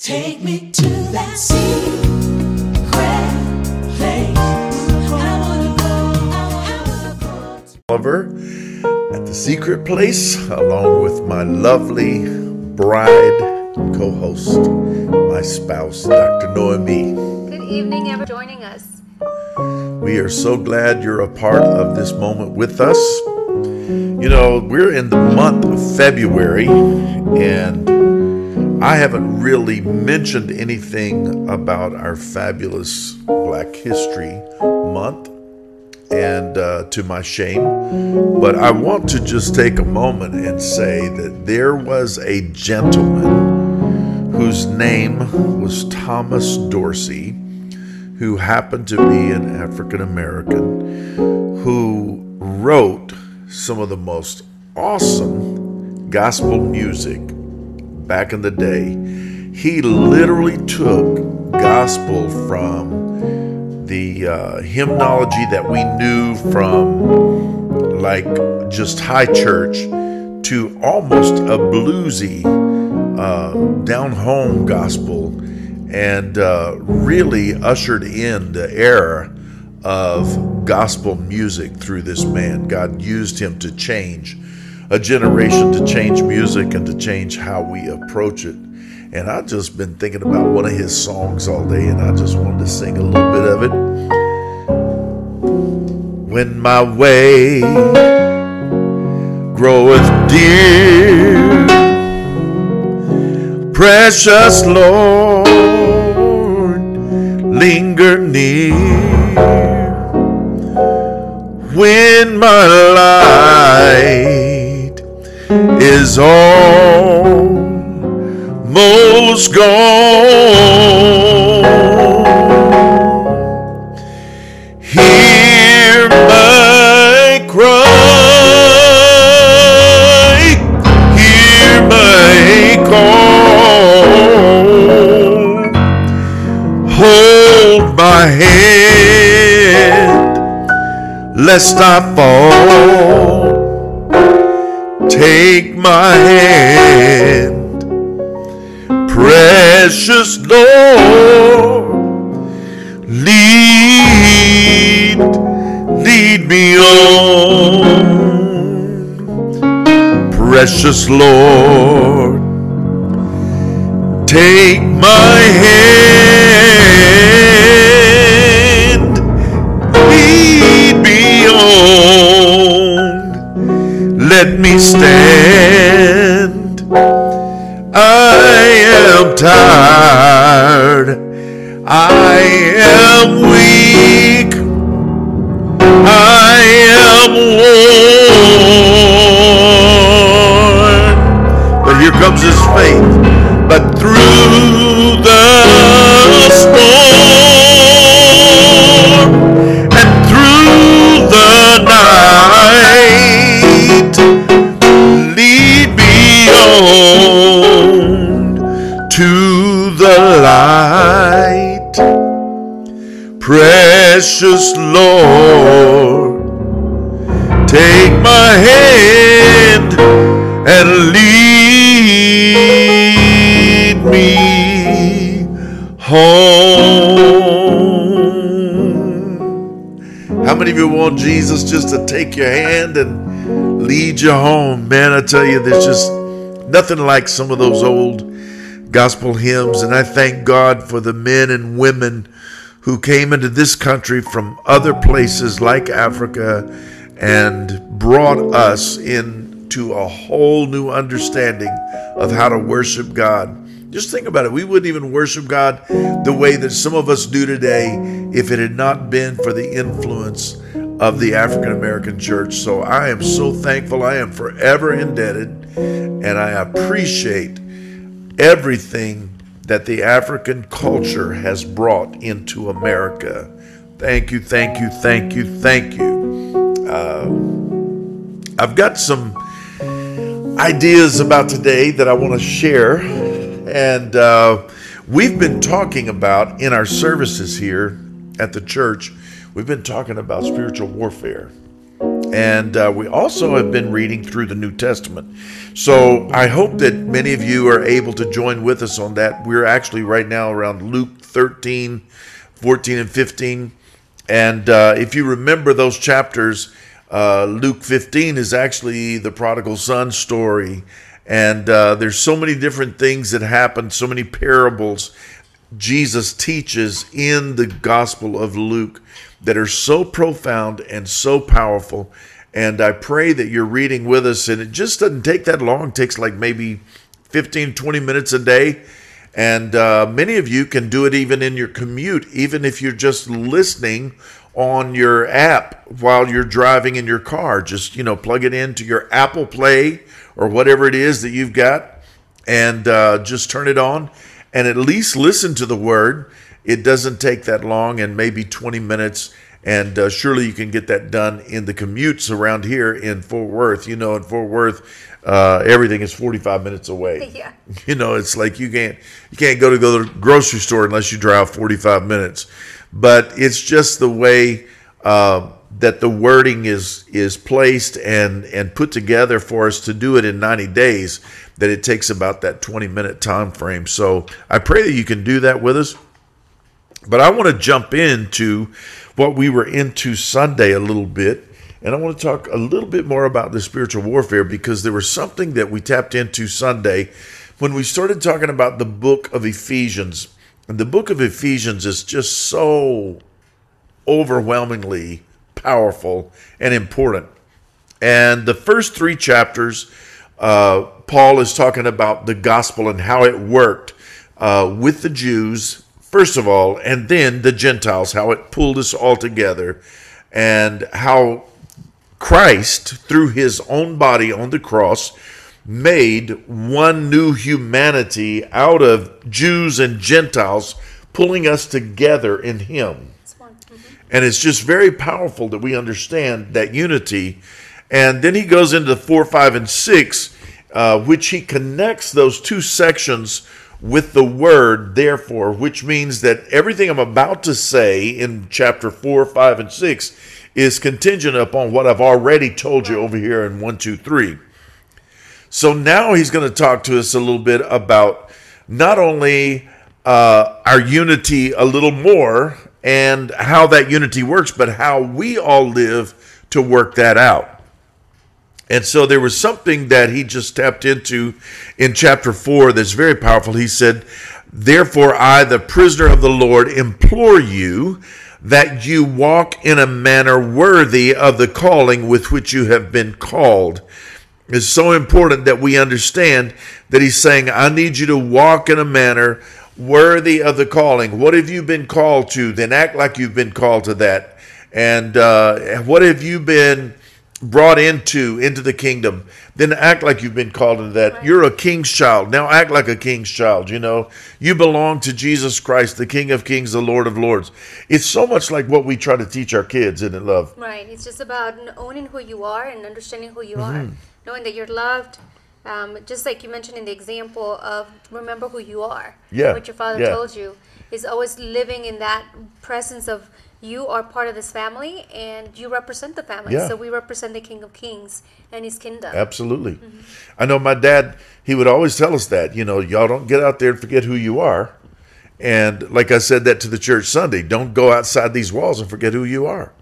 Take me to that secret place. I wanna go, I wanna go. Oliver at the secret place, along with my lovely bride co host, my spouse, Dr. Noemi. Good evening, everyone joining us. We are so glad you're a part of this moment with us. You know, we're in the month of February, and I haven't really mentioned anything about our fabulous Black History Month, and uh, to my shame. But I want to just take a moment and say that there was a gentleman whose name was Thomas Dorsey, who happened to be an African American, who wrote some of the most awesome gospel music back in the day, he literally took gospel from the uh, hymnology that we knew from like just high church to almost a bluesy uh, down home gospel and uh, really ushered in the era of gospel music through this man. God used him to change a generation to change music and to change how we approach it. And I've just been thinking about one of his songs all day, and I just wanted to sing a little bit of it. When my way groweth dear, precious Lord, linger near. When my life is almost gone. Hear my cry, hear my call, hold my hand, lest I fall take my hand, precious Lord, lead, lead me on, precious Lord, take my hand, Precious Lord, take my hand and lead me home. How many of you want Jesus just to take your hand and lead you home? Man, I tell you, there's just nothing like some of those old gospel hymns. And I thank God for the men and women who came into this country from other places like Africa and brought us into a whole new understanding of how to worship God. Just think about it. We wouldn't even worship God the way that some of us do today if it had not been for the influence of the African American church. So I am so thankful. I am forever indebted and I appreciate everything that the African culture has brought into America. Thank you, thank you, thank you, thank you. Uh, I've got some ideas about today that I want to share. And uh, we've been talking about in our services here at the church, we've been talking about spiritual warfare. And uh, we also have been reading through the New Testament. So I hope that many of you are able to join with us on that. We're actually right now around Luke 13, 14, and 15. And uh, if you remember those chapters, uh, Luke 15 is actually the prodigal son story. And uh, there's so many different things that happen, so many parables Jesus teaches in the Gospel of Luke that are so profound and so powerful. And I pray that you're reading with us, and it just doesn't take that long. It takes like maybe 15, 20 minutes a day. And uh, many of you can do it even in your commute, even if you're just listening on your app while you're driving in your car. Just, you know, plug it into your Apple Play or whatever it is that you've got and uh, just turn it on and at least listen to the word. It doesn't take that long and maybe 20 minutes. And uh, surely you can get that done in the commutes around here in Fort Worth. You know, in Fort Worth, uh, everything is 45 minutes away. Yeah. You know, it's like you can't you can't go to go to the grocery store unless you drive 45 minutes. But it's just the way uh, that the wording is is placed and and put together for us to do it in 90 days that it takes about that 20 minute time frame. So I pray that you can do that with us. But I want to jump into what we were into Sunday a little bit. And I want to talk a little bit more about the spiritual warfare because there was something that we tapped into Sunday when we started talking about the book of Ephesians. And the book of Ephesians is just so overwhelmingly powerful and important. And the first three chapters, uh, Paul is talking about the gospel and how it worked uh, with the Jews, first of all, and then the Gentiles, how it pulled us all together, and how Christ, through his own body on the cross, made one new humanity out of Jews and Gentiles, pulling us together in him. And it's just very powerful that we understand that unity. And then he goes into four, five, and six, uh, which he connects those two sections with the word therefore, which means that everything I'm about to say in chapter four, five, and six is contingent upon what I've already told you over here in one, two, three. So now he's going to talk to us a little bit about not only uh, our unity a little more and how that unity works, but how we all live to work that out. And so there was something that he just tapped into in chapter 4 that's very powerful. He said, Therefore, I, the prisoner of the Lord, implore you that you walk in a manner worthy of the calling with which you have been called. It's so important that we understand that he's saying, I need you to walk in a manner worthy of the calling. What have you been called to? Then act like you've been called to that. And uh, what have you been brought into into the kingdom? Then act like you've been called into that. You're a king's child. Now act like a king's child. You know, you belong to Jesus Christ, the King of Kings, the Lord of Lords. It's so much like what we try to teach our kids, isn't it, love? Right. It's just about owning who you are and understanding who you Mm-hmm. are, knowing that you're loved. Um, just like you mentioned in the example of remember who you are. Yeah, What your father yeah. told you is always living in that presence of you are part of this family and you represent the family. Yeah. So we represent the King of Kings and his kingdom. Absolutely. I know my dad, he would always tell us that, you know, y'all don't get out there and forget who you are. And like I said that to the church Sunday, don't go outside these walls and forget who you are.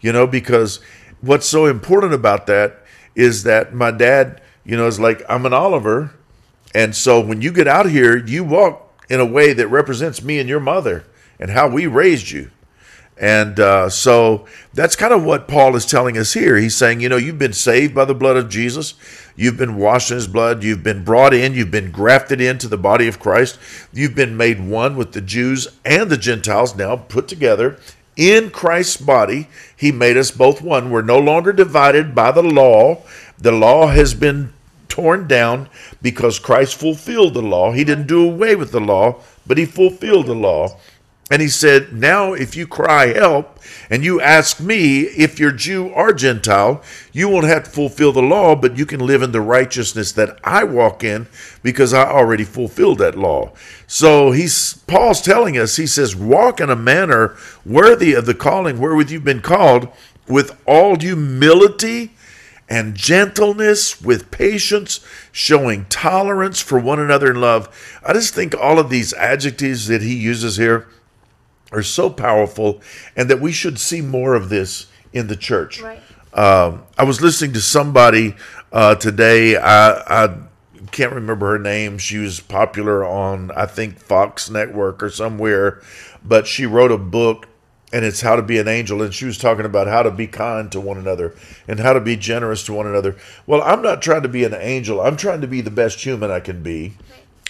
You know, because what's so important about that is that my dad, you know, it's like, I'm an Oliver. And so when you get out here, you walk in a way that represents me and your mother and how we raised you. And uh, so that's kind of what Paul is telling us here. He's saying, you know, you've been saved by the blood of Jesus. You've been washed in his blood. You've been brought in. You've been grafted into the body of Christ. You've been made one with the Jews and the Gentiles, now put together in Christ's body. He made us both one. We're no longer divided by the law. The law has been torn down because Christ fulfilled the law. He didn't do away with the law, but he fulfilled the law. And he said, Now if you cry help and you ask me if you're Jew or Gentile, you won't have to fulfill the law, but you can live in the righteousness that I walk in because I already fulfilled that law. So he's Paul's telling us, he says, walk in a manner worthy of the calling wherewith you've been called, with all humility and gentleness, with patience, showing tolerance for one another in love. I just think all of these adjectives that he uses here are so powerful and that we should see more of this in the church. Right. Um, I was listening to somebody uh, today. I, I can't remember her name. She was popular on, I think, Fox Network or somewhere, but she wrote a book and it's How to Be an Angel. And she was talking about how to be kind to one another and how to be generous to one another. Well, I'm not trying to be an angel, I'm trying to be the best human I can be.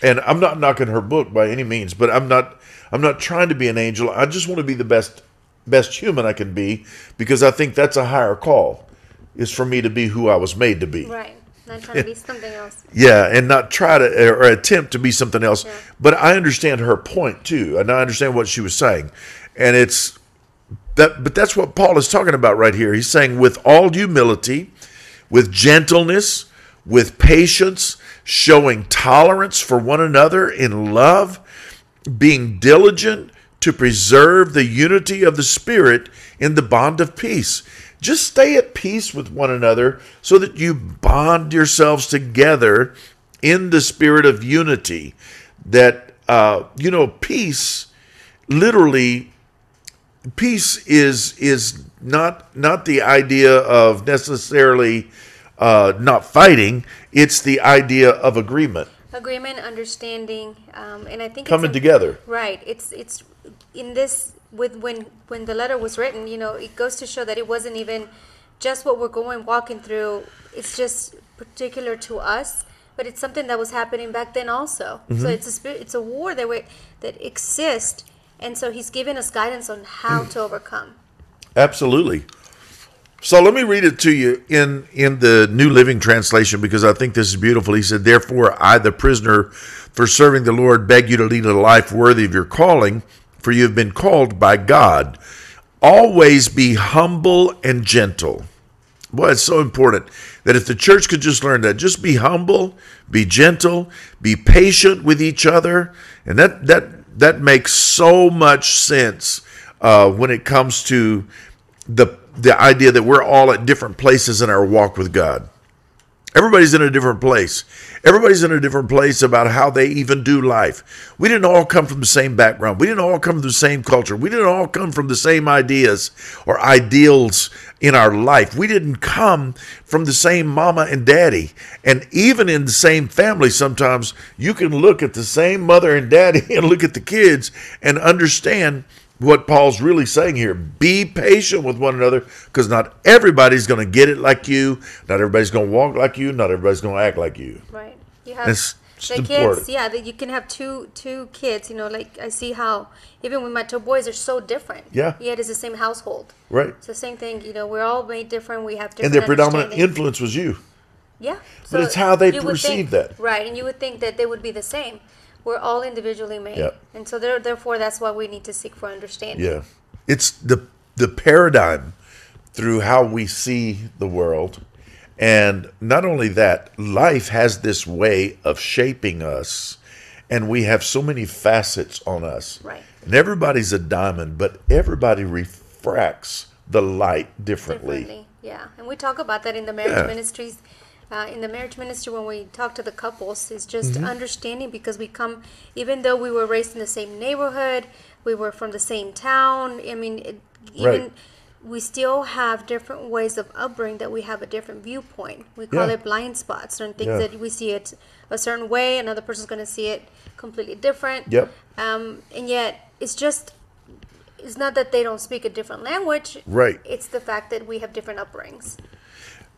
And I'm not knocking her book by any means, but I'm not I'm not trying to be an angel. I just want to be the best best human I can be because I think that's a higher call. Is for me to be who I was made to be. Right. Not trying to be something else. Yeah, and not try to or attempt to be something else. Yeah. But I understand her point too, and I understand what she was saying, and it's that. But that's what Paul is talking about right here. He's saying with all humility, with gentleness, with patience, showing tolerance for one another in love, being diligent to preserve the unity of the Spirit in the bond of peace. Just stay at peace with one another so that you bond yourselves together in the spirit of unity. That, uh, you know, peace literally peace is is not not the idea of necessarily uh, not fighting it's the idea of agreement Agreement, understanding, um, and I think coming together Right. It's it's in this with when when the letter was written, you know, it goes to show that it wasn't even just what we're going walking through. It's just particular to us, but it's something that was happening back then also. Mm-hmm. So it's a spirit, it's a war that we that exists, and so he's giving us guidance on how to overcome. Absolutely. So let me read it to you in in the New Living Translation because I think this is beautiful. He said, "Therefore, I, the prisoner for serving the Lord, beg you to lead a life worthy of your calling, for you have been called by God. Always be humble and gentle." Boy, it's so important that if the church could just learn that, just be humble, be gentle, be patient with each other, and that that that makes so much sense uh, when it comes to the the idea that we're all at different places in our walk with God. Everybody's in a different place. Everybody's in a different place about how they even do life. We didn't all come from the same background. We didn't all come from the same culture. We didn't all come from the same ideas or ideals in our life. We didn't come from the same mama and daddy. And even in the same family, sometimes you can look at the same mother and daddy and look at the kids and understand what Paul's really saying here. Be patient with one another because not everybody's going to get it like you. Not everybody's going to walk like you. Not everybody's going to act like you. Right. You have It's the important. kids. Yeah, that you can have two two kids. You know, like I see how even with my two boys they're so different. Yeah. Yet it's the same household. Right. It's the same thing. You know, we're all made different. We have different. And their predominant influence was you. Yeah. But it's how they perceive think- that. Right, and you would think that they would be the same. We're all individually made, and so there, therefore, that's why we need to seek for understanding. Yeah. It's the the paradigm through how we see the world. And not only that, life has this way of shaping us and we have so many facets on us. Right. And everybody's a diamond, but everybody refracts the light differently. differently. Yeah, and we talk about that in the marriage Yeah. ministries. Uh, in the marriage ministry, when we talk to the couples, is just Mm-hmm. understanding because we come, even though we were raised in the same neighborhood, we were from the same town. I mean, it, even Right. we still have different ways of upbringing that we have a different viewpoint. We call Yeah. it blind spots. Certain things Yeah. that we see it a certain way, another person's going to see it completely different. Yep. Um, and yet, it's just. It's not that they don't speak a different language. Right. It's the fact that we have different upbringings.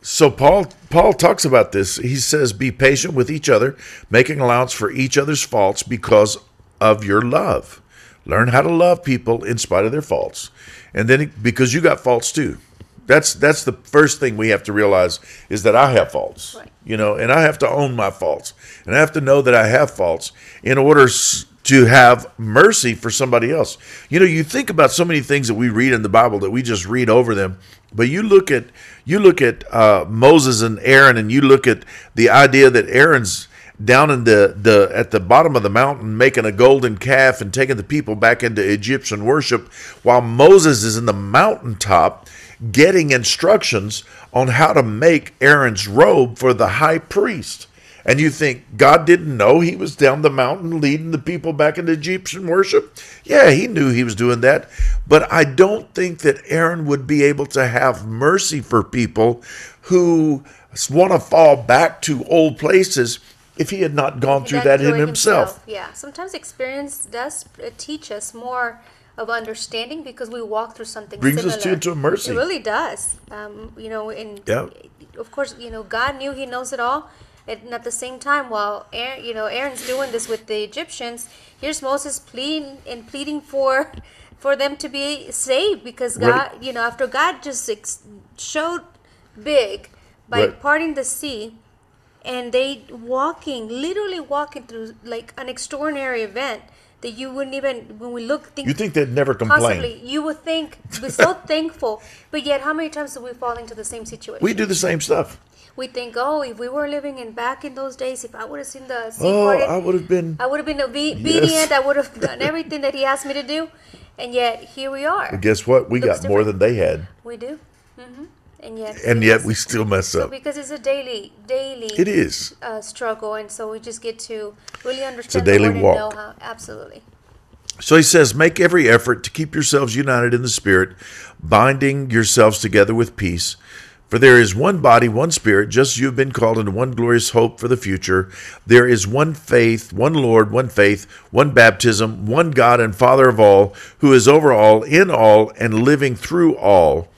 So Paul Paul talks about this. He says, "Be patient with each other, making allowance for each other's faults because of your love. Learn how to love people in spite of their faults, and then because you got faults too. That's that's the first thing we have to realize is that I have faults. Right. You know, and I have to own my faults, and I have to know that I have faults in order s- to have mercy for somebody else. You know, you think about so many things that we read in the Bible that we just read over them, but you look at you look at uh, Moses and Aaron, and you look at the idea that Aaron's down in the, the at the bottom of the mountain making a golden calf and taking the people back into Egyptian worship, while Moses is in the mountaintop getting instructions on how to make Aaron's robe for the high priest. And you think God didn't know he was down the mountain leading the people back into Egyptian worship? Yeah, he knew he was doing that. But I don't think that Aaron would be able to have mercy for people who want to fall back to old places if he had not gone through that in it himself. Yeah, sometimes experience does uh, teach us more of understanding because we walk through something Brings us similar. to- to mercy. It really does. Um, you know, and Yeah. of course, you know, God knew He knows it all. And at the same time, while Aaron, you know, Aaron's doing this with the Egyptians, here's Moses pleading and pleading for, for them to be saved because God, Right. you know, after God just ex- showed big by Right. parting the sea, and they walking literally walking through like an extraordinary event that you wouldn't even when we look think You think they'd never complain? possibly you would think we're so thankful but yet how many times do we fall into the same situation We do the same stuff. We think oh if we were living in back in those days if i would have seen the Oh, I would have been. I would have been obe- obedient i would have done everything that he asked me to do and yet here we are Guess what? We Looks got more different. than they had, we do Mm-hmm. and yet and yet we still mess up. because it's a daily daily It is. uh, struggle, and so we just get to really understand daily the word walk. know how. Absolutely. So he says, Make every effort to keep yourselves united in the Spirit, binding yourselves together with peace. For there is one body, one Spirit, just you have been called into one glorious hope for the future. There is one faith, one Lord, one faith, one baptism, one God and Father of all, who is over all, in all, and living through all.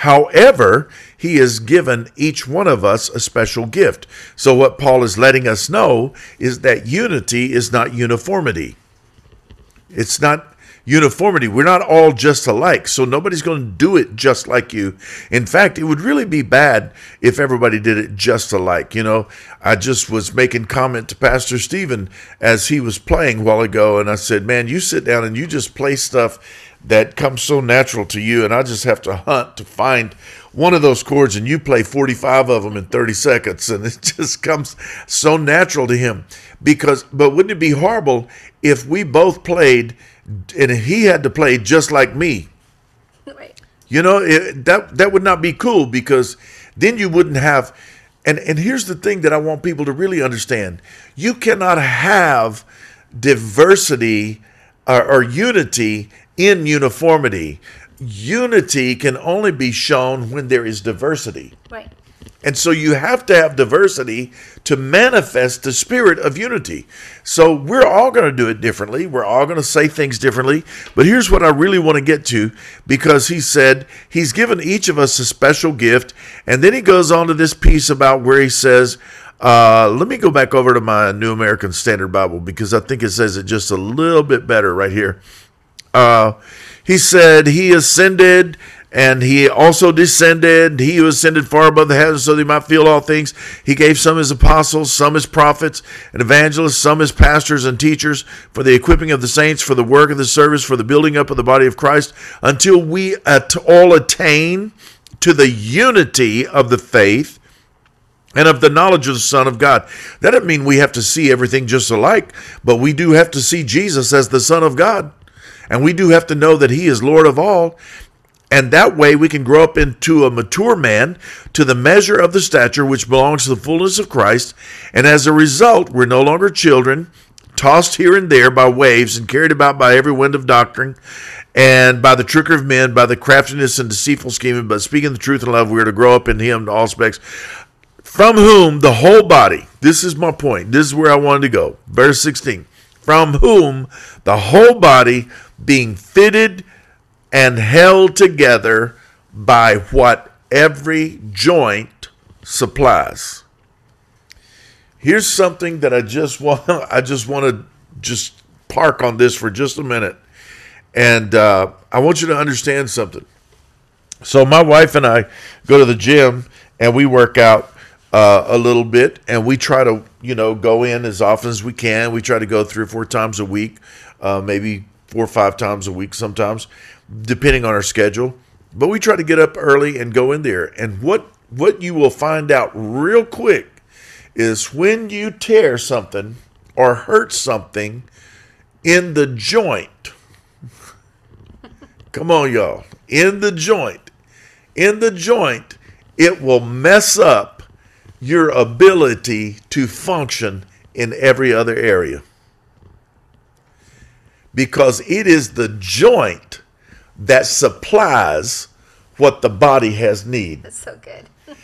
However, he has given each one of us a special gift. So, what Paul is letting us know is that unity is not uniformity. It's not uniformity. We're not all just alike. So nobody's going to do it just like you. In fact, it would really be bad if everybody did it just alike. You know, I just was making comment to Pastor Stephen as he was playing a while ago, and I said, Man, you sit down and you just play stuff that comes so natural to you, and I just have to hunt to find one of those chords, and you play 45 of them in 30 seconds, and it just comes so natural to him. Because, but wouldn't it be horrible if we both played and he had to play just like me? Right. You know, it, that that would not be cool because then you wouldn't have. And and here's the thing that I want people to really understand: you cannot have diversity or, or unity in uniformity. Unity can only be shown when there is diversity. Right. And so you have to have diversity to manifest the spirit of unity. So we're all going to do it differently. We're all going to say things differently. But here's what I really want to get to because he said he's given each of us a special gift. And then he goes on to this piece about where he says, uh, let me go back over to my New American Standard Bible because I think it says it just a little bit better right here. Uh, he said he ascended and he also descended. He who ascended far above the heavens so that he might feel all things. He gave some as apostles, some as prophets and evangelists, some as pastors and teachers for the equipping of the saints, for the work of the service, for the building up of the body of Christ, until we at all attain to the unity of the faith and of the knowledge of the Son of God. That doesn't mean we have to see everything just alike, but we do have to see Jesus as the Son of God. And we do have to know that He is Lord of all. And that way we can grow up into a mature man to the measure of the stature which belongs to the fullness of Christ. And as a result, we're no longer children, tossed here and there by waves and carried about by every wind of doctrine and by the trickery of men, by the craftiness and deceitful scheming, but speaking the truth in love, we are to grow up in Him to all specs from whom the whole body, this is my point, this is where I wanted to go. Verse 16. From whom the whole body, being fitted and held together by what every joint supplies. Here's something that I just want I just want to just park on this for just a minute. And uh, I want you to understand something. So my wife and I go to the gym and we work out uh, a little bit, and we try to, you know, go in as often as we can. We try to go three or four times a week, uh, maybe four or five times a week sometimes, depending on our schedule. But we try to get up early and go in there. And what what you will find out real quick is when you tear something or hurt something in the joint. Come on, y'all. In the joint. In the joint, it will mess up your ability to function in every other area. Because it is the joint that supplies what the body has need. That's so good.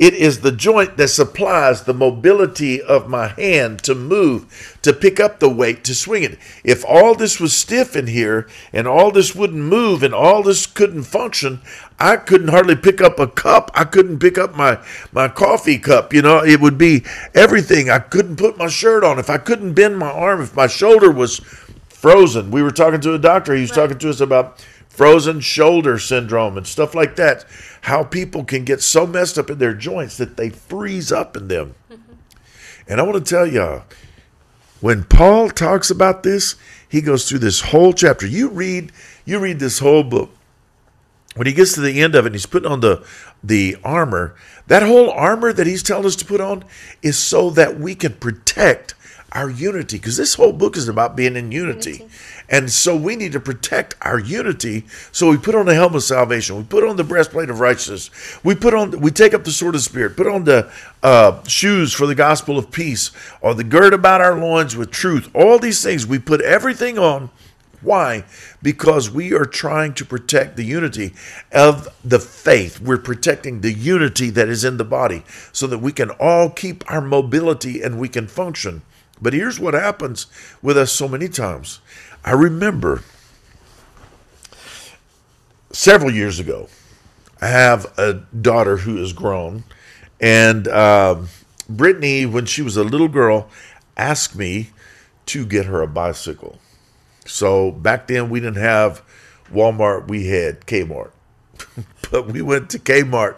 It is the joint that supplies the mobility of my hand to move, to pick up the weight, to swing it. If all this was stiff in here and all this wouldn't move and all this couldn't function, I couldn't hardly pick up a cup. I couldn't pick up my, my coffee cup. You know, it would be everything. I couldn't put my shirt on. If I couldn't bend my arm, if my shoulder was frozen. We were talking to a doctor. He was talking to us about frozen shoulder syndrome and stuff like that. How people can get so messed up in their joints that they freeze up in them. Mm-hmm. And I want to tell y'all, when Paul talks about this, he goes through this whole chapter. You read, you read this whole book. When he gets to the end of it, and he's putting on the the armor. That whole armor that he's telling us to put on is so that we can protect our unity, because this whole book is about being in unity. Unity. And so we need to protect our unity. So we put on the helmet of salvation. We put on the breastplate of righteousness. We put on, we take up the sword of the spirit. Put on the uh, shoes for the gospel of peace, or the gird about our loins with truth. All these things we put everything on. Why? Because we are trying to protect the unity of the faith. We're protecting the unity that is in the body, so that we can all keep our mobility and we can function. But here's what happens with us so many times. I remember several years ago, I have a daughter who is grown, and um, Brittany, when she was a little girl, asked me to get her a bicycle. So back then we didn't have Walmart, we had Kmart. but we went to Kmart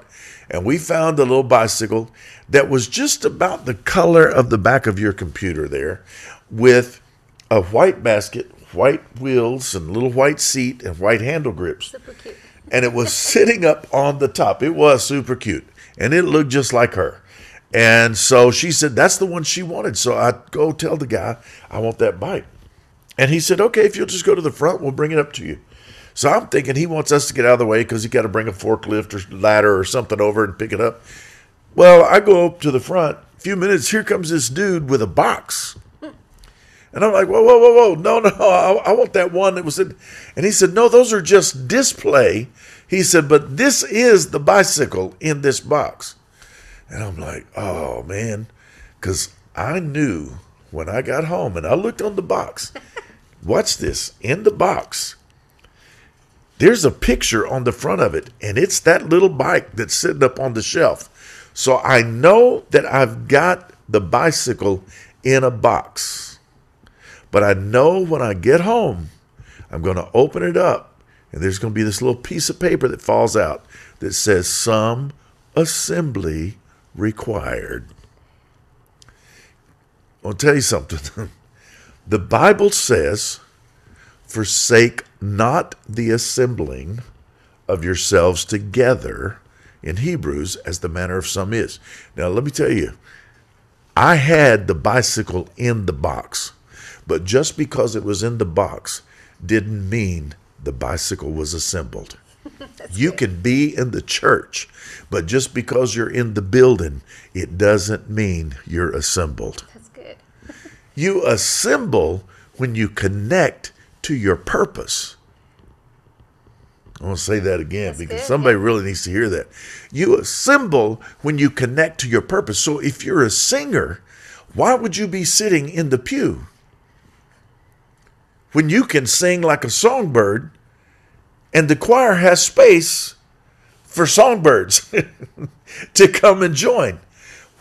and we found a little bicycle that was just about the color of the back of your computer there with a white basket, white wheels, and little white seat and white handle grips. Super cute. And it was sitting up on the top. It was super cute. And it looked just like her. And so she said that's the one she wanted. So I go tell the guy, I want that bike. And he said, okay, if you'll just go to the front, we'll bring it up to you. So I'm thinking he wants us to get out of the way because he got to bring a forklift or ladder or something over and pick it up. Well, I go up to the front. A few minutes, here comes this dude with a box. And I'm like, whoa, whoa, whoa, whoa. No, no, I, I want that one that was in. And he said, no, those are just display. He said, but this is the bicycle in this box. And I'm like, oh, man. Because I knew when I got home and I looked on the box, watch this, in the box, there's a picture on the front of it, and it's that little bike that's sitting up on the shelf. So I know that I've got the bicycle in a box. But I know when I get home, I'm going to open it up, and there's going to be this little piece of paper that falls out that says some assembly required. I'll tell you something. the Bible says, forsake not the assembling of yourselves together in Hebrews as the manner of some is. Now, let me tell you, I had the bicycle in the box, but just because it was in the box didn't mean the bicycle was assembled. you can be in the church, but just because you're in the building, it doesn't mean you're assembled. That's good. You assemble when you connect to your purpose. I want to say that again That's because good, somebody yeah. really needs to hear that. You assemble when you connect to your purpose. So if you're a singer, why would you be sitting in the pew? When you can sing like a songbird and the choir has space for songbirds to come and join.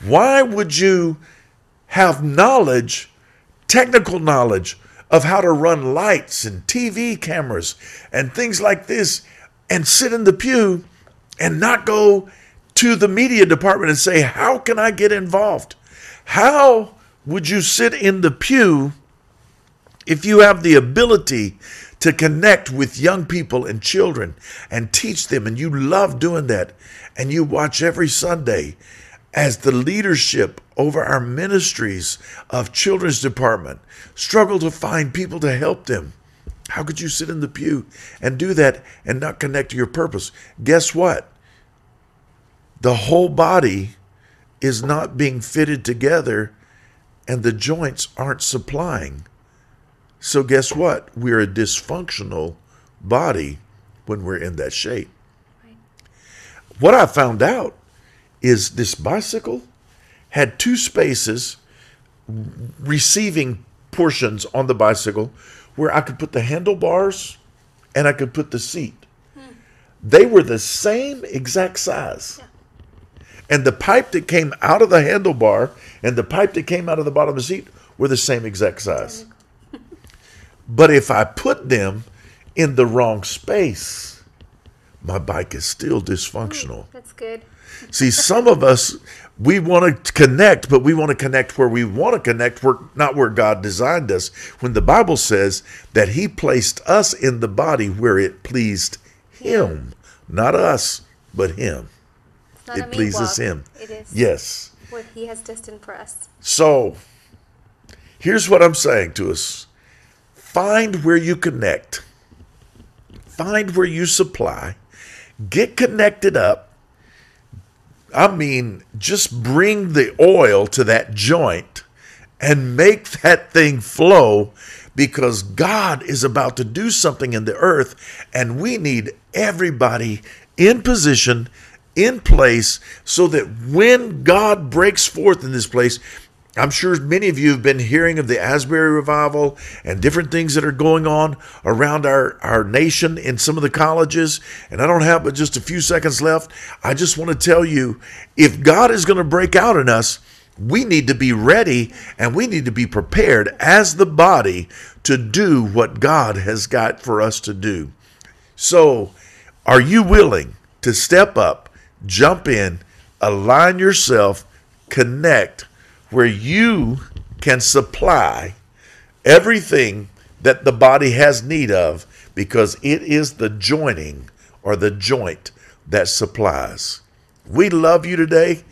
Why would you have knowledge, technical knowledge of how to run lights and TV cameras and things like this and sit in the pew and not go to the media department and say, How can I get involved? How would you sit in the pew if you have the ability to connect with young people and children and teach them, and you love doing that, and you watch every Sunday as the leadership over our ministries of children's department struggle to find people to help them? How could you sit in the pew and do that and not connect to your purpose? Guess what? The whole body is not being fitted together and the joints aren't supplying. So, guess what? We're a dysfunctional body when we're in that shape. What I found out is this bicycle had two spaces receiving portions on the bicycle where I could put the handlebars and I could put the seat. They were the same exact size. And the pipe that came out of the handlebar and the pipe that came out of the bottom of the seat were the same exact size. But if I put them in the wrong space, my bike is still dysfunctional. Mm, that's good. See, some of us, we want to connect, but we want to connect where we want to connect, where, not where God designed us. When the Bible says that He placed us in the body where it pleased Him, not us, but Him. It pleases walk. Him. It is Yes. what He has destined for us. So, here's what I'm saying to us find where you connect, find where you supply, get connected up. I mean, just bring the oil to that joint and make that thing flow because God is about to do something in the earth and we need everybody in position, in place, so that when God breaks forth in this place, I'm sure many of you have been hearing of the Asbury revival and different things that are going on around our, our nation in some of the colleges. And I don't have but just a few seconds left. I just want to tell you if God is going to break out in us, we need to be ready and we need to be prepared as the body to do what God has got for us to do. So, are you willing to step up, jump in, align yourself, connect where you can supply everything that the body has need of because it is the joining or the joint that supplies. We love you today.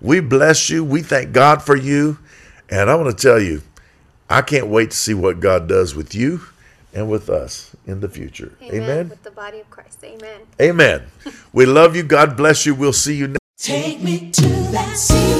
We bless you. We thank God for you. And I want to tell you, I can't wait to see what God does with you and with us in the future. Amen. Amen. With the body of Christ. Amen. Amen. We love you. God bless you. We'll see you next. Take me to that sea.